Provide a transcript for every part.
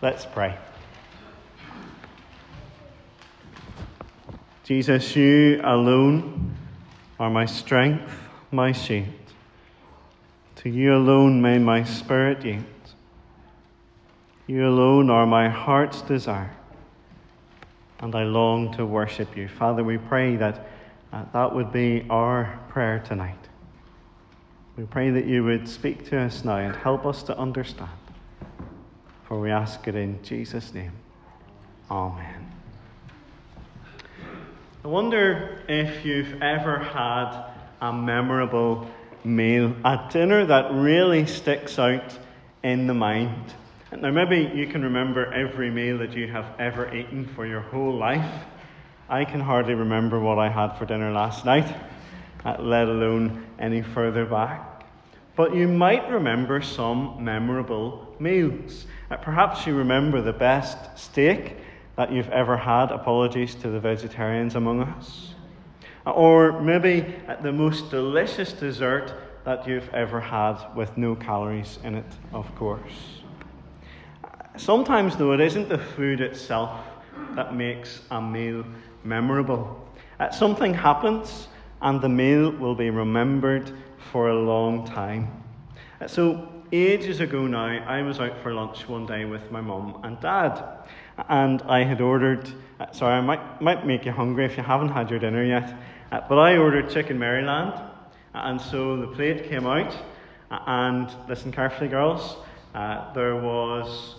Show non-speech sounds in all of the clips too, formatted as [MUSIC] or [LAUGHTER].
Let's pray. Jesus, you alone are my strength, my shield. To you alone may my spirit yield. You alone are my heart's desire, and I long to worship you. Father, we pray that uh, that would be our prayer tonight. We pray that you would speak to us now and help us to understand. For we ask it in Jesus' name. Amen. I wonder if you've ever had a memorable meal, a dinner that really sticks out in the mind. Now, maybe you can remember every meal that you have ever eaten for your whole life. I can hardly remember what I had for dinner last night, let alone any further back. But you might remember some memorable meals. Uh, perhaps you remember the best steak that you've ever had. Apologies to the vegetarians among us. Uh, or maybe the most delicious dessert that you've ever had with no calories in it, of course. Sometimes, though, it isn't the food itself that makes a meal memorable. Uh, something happens, and the meal will be remembered for a long time. Uh, so, ages ago now, I was out for lunch one day with my mum and dad, and I had ordered. Uh, sorry, I might, might make you hungry if you haven't had your dinner yet, uh, but I ordered chicken Maryland, and so the plate came out, and listen carefully, girls. Uh, there was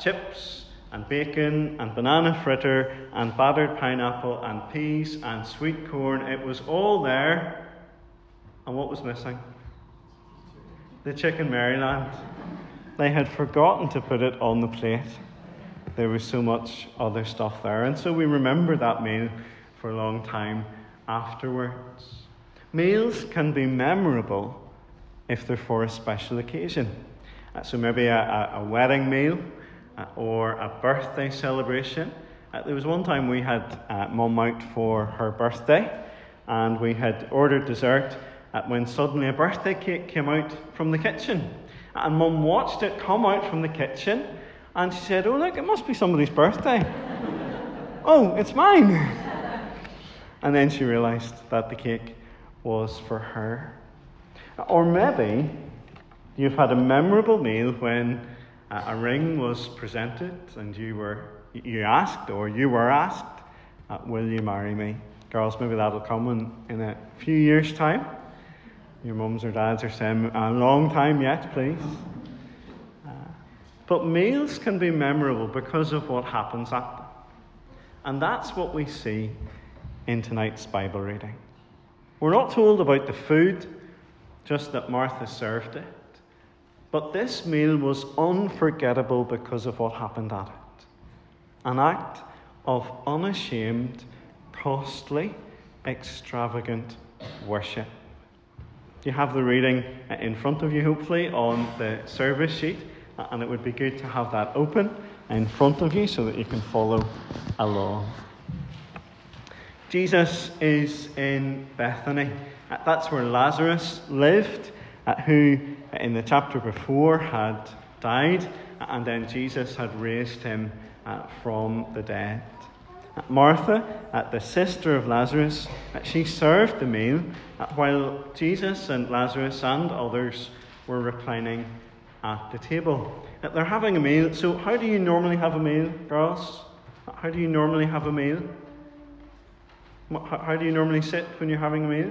chips and bacon and banana fritter and battered pineapple and peas and sweet corn. It was all there. And what was missing? The chicken Maryland. They had forgotten to put it on the plate. There was so much other stuff there. And so we remember that meal for a long time afterwards. Meals can be memorable if they're for a special occasion. Uh, so maybe a, a, wedding meal uh, or a birthday celebration. Uh, there was one time we had mum out for her birthday, and we had ordered dessert when suddenly a birthday cake came out from the kitchen. And mum watched it come out from the kitchen, and she said, Oh, look, it must be somebody's birthday. [LAUGHS] oh, it's mine. [LAUGHS] and then she realised that the cake was for her. Or maybe you've had a memorable meal when uh, a ring was presented and you were you asked or you were asked, uh, "Will you marry me?" Girls, maybe that'll come in, in a few years' time. Your mums or dads are saying, "A long time yet, please." Uh, but meals can be memorable because of what happens at them, and that's what we see in tonight's Bible reading. We're not told about the food, just that Martha served it. But this meal was unforgettable because of what happened at it an act of unashamed, costly, extravagant worship. You have the reading in front of you, hopefully, on the service sheet, and it would be good to have that open in front of you so that you can follow along. Jesus is in Bethany. That's where Lazarus lived, who in the chapter before had died, and then Jesus had raised him uh, from the dead. Martha, the sister of Lazarus, she served the meal while Jesus and Lazarus and others were reclining at the table. They're having a meal. So, how do you normally have a meal, girls? How do you normally have a meal? How do you normally sit when you're having a meal?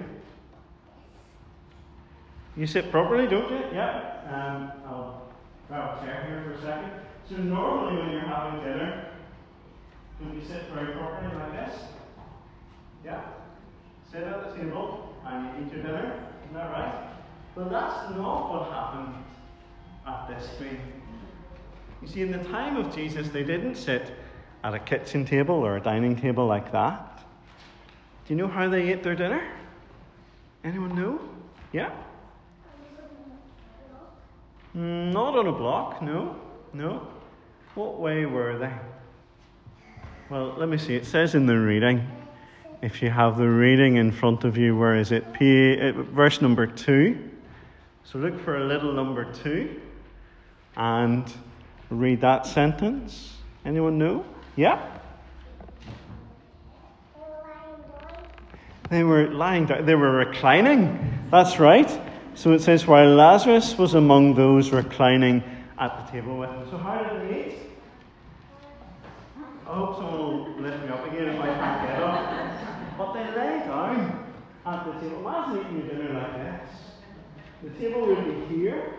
You sit properly, don't you? Yeah. Um, I'll grab a chair here for a second. So normally when you're having dinner, don't you sit very properly like this? Yeah. Sit at the table and eat your dinner. Isn't that right? But that's not what happened at this meal. You see, in the time of Jesus, they didn't sit at a kitchen table or a dining table like that. Do you know how they ate their dinner? Anyone know? Yeah? Mm, not on a block, no, no. What way were they? Well, let me see. It says in the reading, if you have the reading in front of you, where is it? P, uh, verse number two. So look for a little number two and read that sentence? Anyone know? Yeah? They were lying down. They were reclining. That's right. So it says, while Lazarus was among those reclining at the table with him. So how did they eat? I hope someone will lift me up again if I can't get up. But they lay down at the table. Imagine eating your dinner like this. The table would be here.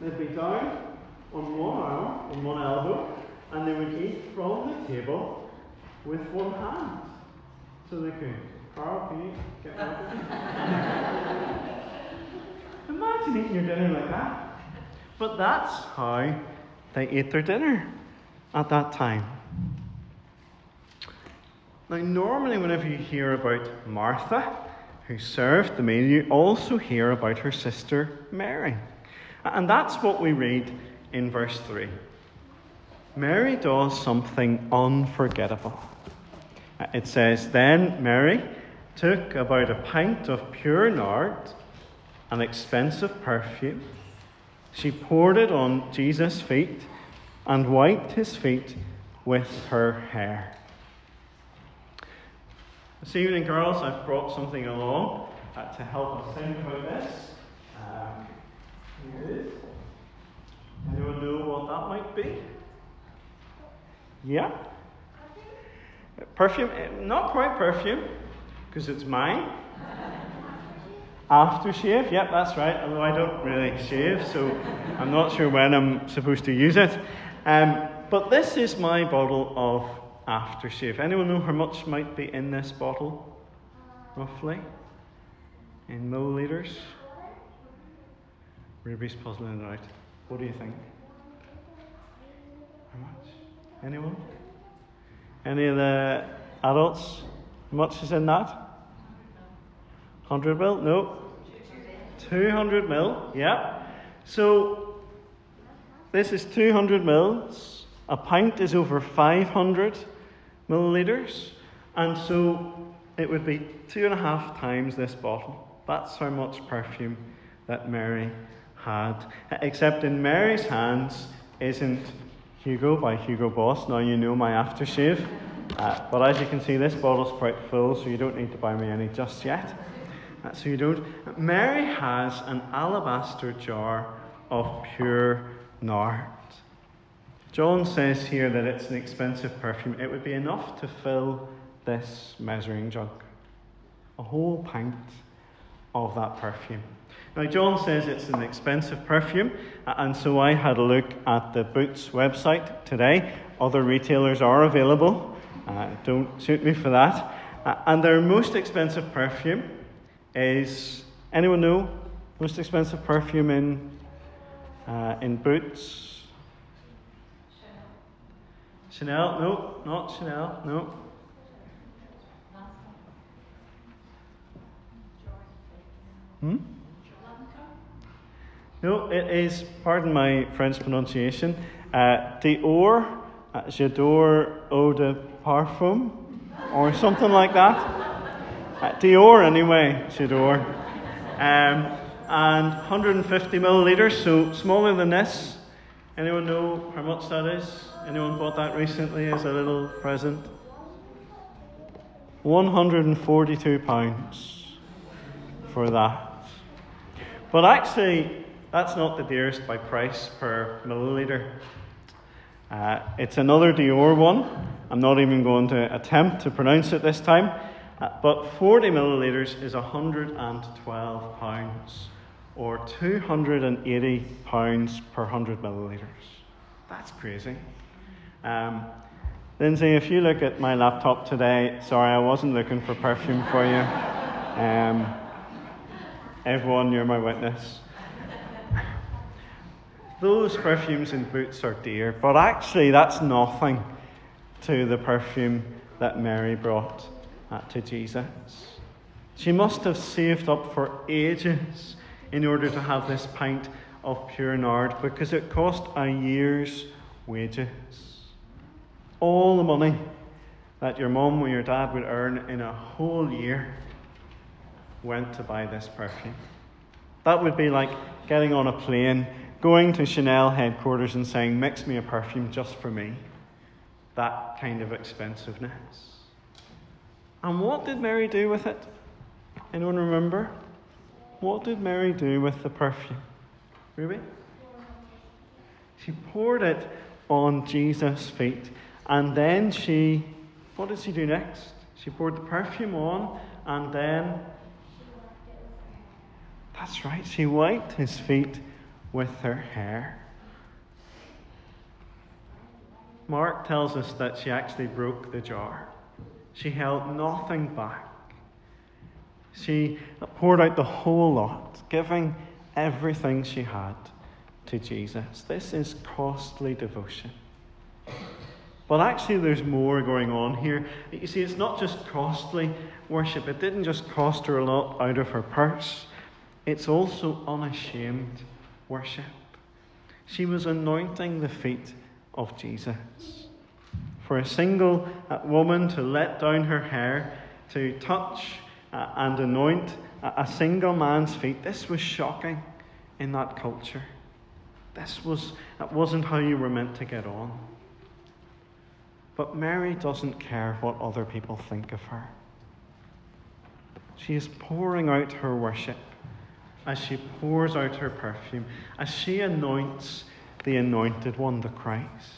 They'd be down on one arm, on one elbow, and they would eat from the table with one hand. So they could. Carl, can you get that? [LAUGHS] Imagine eating your dinner like that. But that's how they ate their dinner at that time. Now, normally, whenever you hear about Martha, who served the meal, you also hear about her sister Mary. And that's what we read in verse 3. Mary does something unforgettable. It says, Then Mary took about a pint of pure nard, an expensive perfume. She poured it on Jesus' feet and wiped his feet with her hair. This evening, girls, I've brought something along uh, to help us think about this. Um, here it is. Anyone know what that might be? Yeah? Perfume, eh, not quite perfume, because it's mine. Aftershave, yep, that's right. Although I don't really shave, so I'm not sure when I'm supposed to use it. Um, but this is my bottle of aftershave. Anyone know how much might be in this bottle, roughly? In milliliters? Ruby's puzzling it out. What do you think? How much? Anyone? Any of the adults? How much is in that? 100 mil? No. 200 mil, yeah. So, this is 200 mils. A pint is over 500 milliliters. And so, it would be two and a half times this bottle. That's how much perfume that Mary had. Except in Mary's hands isn't Hugo by Hugo Boss. Now you know my aftershave. Uh, but as you can see, this bottle's quite full, so you don't need to buy me any just yet. Uh, so you don't. Mary has an alabaster jar of pure nard. John says here that it's an expensive perfume. It would be enough to fill this measuring jug. A whole pint of that perfume. Now, John says it's an expensive perfume, and so I had a look at the Boots website today. Other retailers are available. Uh, don't suit me for that. Uh, and their most expensive perfume is anyone know most expensive perfume in uh, in Boots? Chanel. No, not Chanel. No. Hmm? No, it is, pardon my French pronunciation, uh, Dior, uh, J'adore Eau de Parfum, or something like that. Uh, Dior, anyway, J'adore. Um, and 150 milliliters, so smaller than this. Anyone know how much that is? Anyone bought that recently as a little present? 142 pounds for that. But actually, that's not the dearest by price per milliliter. Uh, it's another Dior one. I'm not even going to attempt to pronounce it this time. Uh, but 40 milliliters is 112 pounds, or 280 pounds per 100 milliliters. That's crazy. Um, Lindsay, if you look at my laptop today, sorry, I wasn't looking for perfume for you. Um, everyone, you're my witness those perfumes and boots are dear, but actually, that's nothing to the perfume that Mary brought uh, to Jesus. She must have saved up for ages in order to have this pint of pure nard because it cost a year's wages. All the money that your mum or your dad would earn in a whole year went to buy this perfume. That would be like getting on a plane going to Chanel headquarters and saying, Mix me a perfume just for me. That kind of expensiveness. And what did Mary do with it? Anyone remember? What did Mary do with the perfume? Ruby? She poured it on Jesus' feet. And then she, what did she do next? She poured the perfume on and then, that's right, she wiped his feet with her hair. Mark tells us that she actually broke the jar. She held nothing back. She poured out the whole lot, giving everything she had to Jesus. This is costly devotion. But actually, there's more going on here. You see, it's not just costly worship, it didn't just cost her a lot out of her purse, it's also unashamed worship. She was anointing the feet of Jesus. For a single woman to let down her hair, to touch and anoint a single man's feet, this was shocking in that culture. This was, that wasn't how you were meant to get on. But Mary doesn't care what other people think of her. She is pouring out her worship as she pours out her perfume, as she anoints the anointed one, the Christ.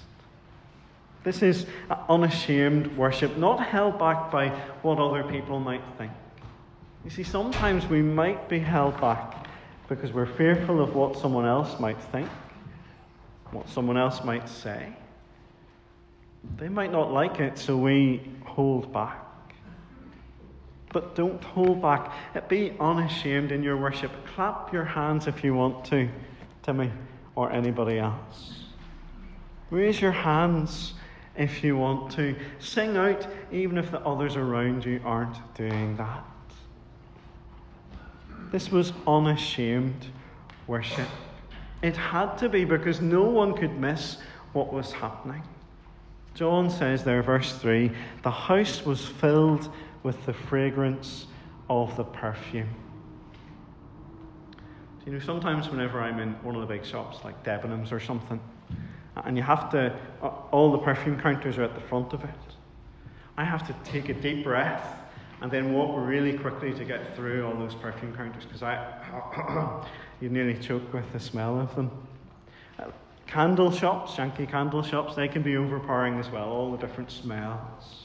This is unashamed worship, not held back by what other people might think. You see, sometimes we might be held back because we're fearful of what someone else might think, what someone else might say. They might not like it, so we hold back. But don't hold back. Uh, be unashamed in your worship. Clap your hands if you want to, Timmy or anybody else. Raise your hands if you want to. Sing out even if the others around you aren't doing that. This was unashamed worship. It had to be because no one could miss what was happening. John says there, verse 3 the house was filled with the fragrance of the perfume. You know, sometimes whenever I'm in one of the big shops like Debenhams or something, and you have to, uh, all the perfume counters are at the front of it, I have to take a deep breath and then walk really quickly to get through all those perfume counters because I, [COUGHS] you nearly choke with the smell of them. Uh, candle shops, Yankee candle shops, they can be overpowering as well, all the different smells.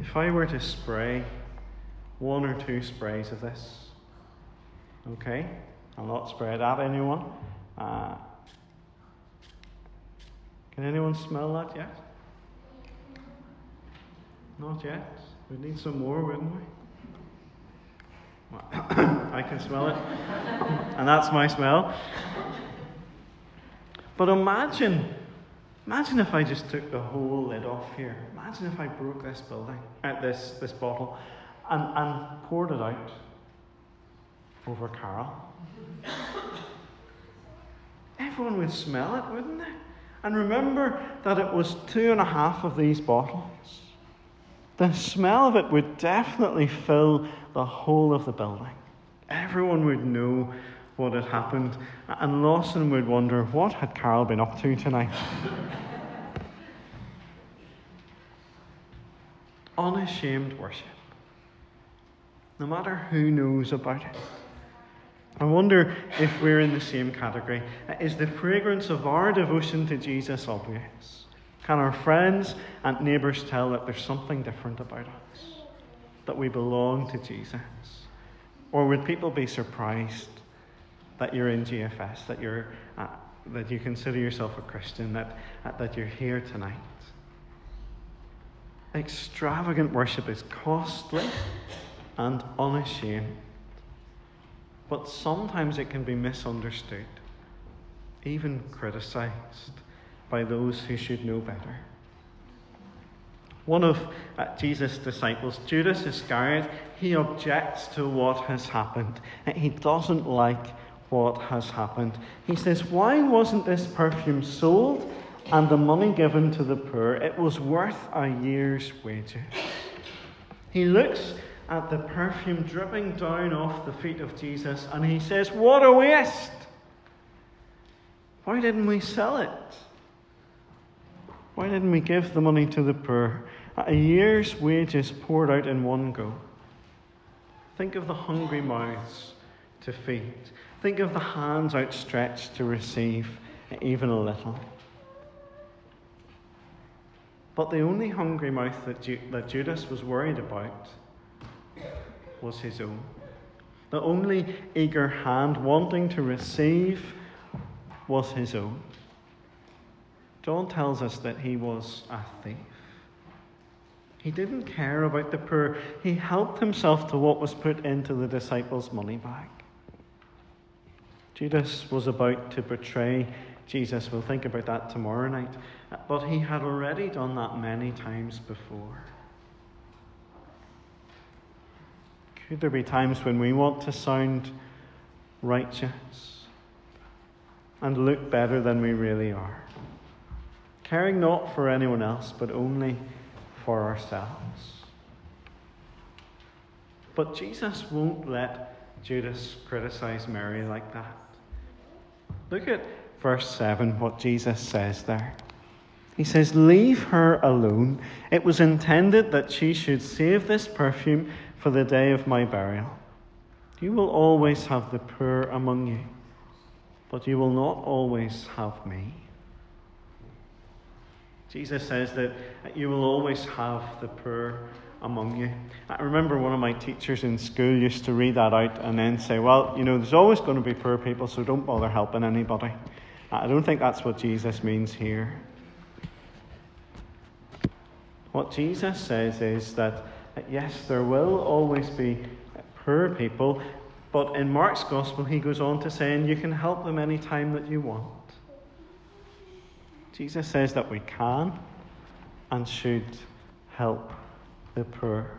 If I were to spray one or two sprays of this. Okay? I'll not spray it at anyone. Uh, can anyone smell that yet? Not yet. We need some more, wouldn't we? [COUGHS] I can smell it. [LAUGHS] and that's my smell. But imagine, imagine if I just took the whole lid off here. Imagine if I broke this building, uh, this, this bottle, and, and poured it out over Carol. Everyone would smell it, wouldn't they? And remember that it was two and a half of these bottles. The smell of it would definitely fill the whole of the building. Everyone would know what had happened, and Lawson would wonder what had Carol been up to tonight. [LAUGHS] Unashamed worship no matter who knows about it. I wonder if we're in the same category. Is the fragrance of our devotion to Jesus obvious? Can our friends and neighbours tell that there's something different about us? That we belong to Jesus? Or would people be surprised that you're in GFS, that, you're, uh, that you consider yourself a Christian, that, uh, that you're here tonight? Extravagant worship is costly and unashamed. But sometimes it can be misunderstood, even criticized by those who should know better. One of uh, Jesus' disciples, Judas Iscariot, he objects to what has happened. He doesn't like what has happened. He says, Why wasn't this perfume sold and the money given to the poor? It was worth a year's wages. He looks at the perfume dripping down off the feet of Jesus and he says, What a waste! Why didn't we sell it? Why didn't we give the money to the poor? A year's wages poured out in one go. Think of the hungry mouths to feed. Think of the hands outstretched to receive even a little. But the only hungry mouth that, Ju- that Judas was worried about was his own. The only eager hand wanting to receive was his own. John tells us that he was a thief. He didn't care about the poor. He helped himself to what was put into the disciples' money bag. Judas was about to betray Jesus. We'll think about that tomorrow night. But he had already done that many times before. Could there be times when we want to sound righteous and look better than we really are? Caring not for anyone else, but only for ourselves. But Jesus won't let Judas criticize Mary like that. Look at verse 7, what Jesus says there. He says, Leave her alone. It was intended that she should save this perfume for the day of my burial. You will always have the poor among you, but you will not always have me. Jesus says that you will always have the poor among you. I remember one of my teachers in school used to read that out and then say, Well, you know, there's always going to be poor people, so don't bother helping anybody. I don't think that's what Jesus means here. What Jesus says is that, yes, there will always be poor people, but in Mark's Gospel, he goes on to say, and you can help them any time that you want. Jesus says that we can and should help the poor.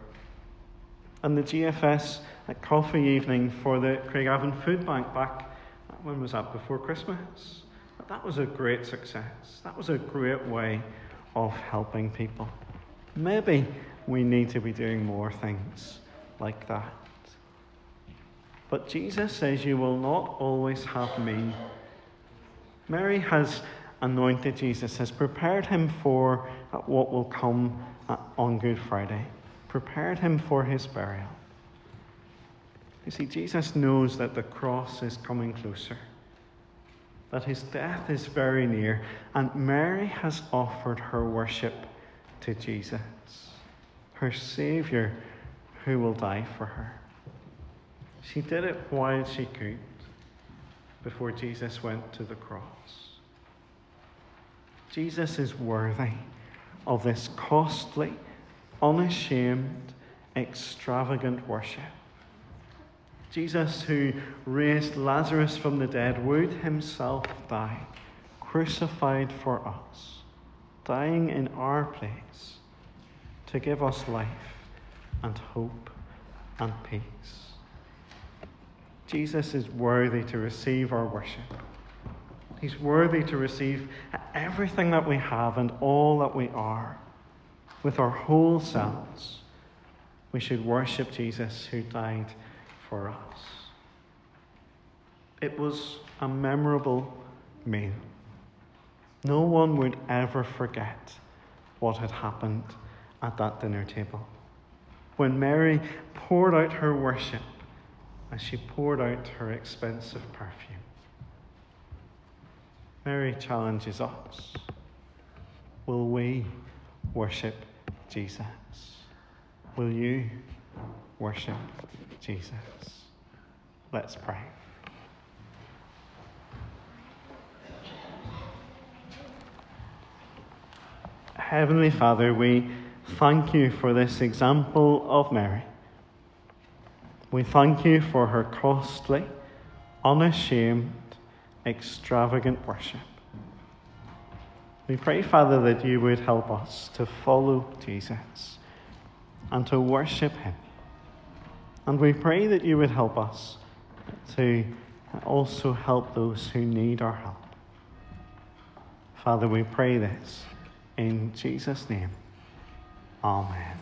And the GFS at coffee evening for the Craigavon Food Bank back, when was that? Before Christmas? That was a great success. That was a great way of helping people. Maybe we need to be doing more things like that. But Jesus says, You will not always have me. Mary has anointed Jesus, has prepared him for uh, what will come uh, on Good Friday, prepared him for his burial. You see, Jesus knows that the cross is coming closer, that his death is very near, and Mary has offered her worship to Jesus, her Saviour who will die for her. She did it while she could, before Jesus went to the cross. Jesus is worthy of this costly, unashamed, extravagant worship. Jesus, who raised Lazarus from the dead, would himself die, crucified for us dying in our place to give us life and hope and peace. Jesus is worthy to receive our worship. He's worthy to receive everything that we have and all that we are. With our whole selves, we should worship Jesus who died for us. It was a memorable meal. No one would ever forget what had happened at that dinner table. When Mary poured out her worship as she poured out her expensive perfume. Mary challenges us Will we worship Jesus? Will you worship Jesus? Let's pray. Heavenly Father, we thank you for this example of Mary. We thank you for her costly, unashamed, extravagant worship. We pray, Father, that you would help us to follow Jesus and to worship him. And we pray that you would help us to also help those who need our help. Father, we pray this in Jesus' name, Amen.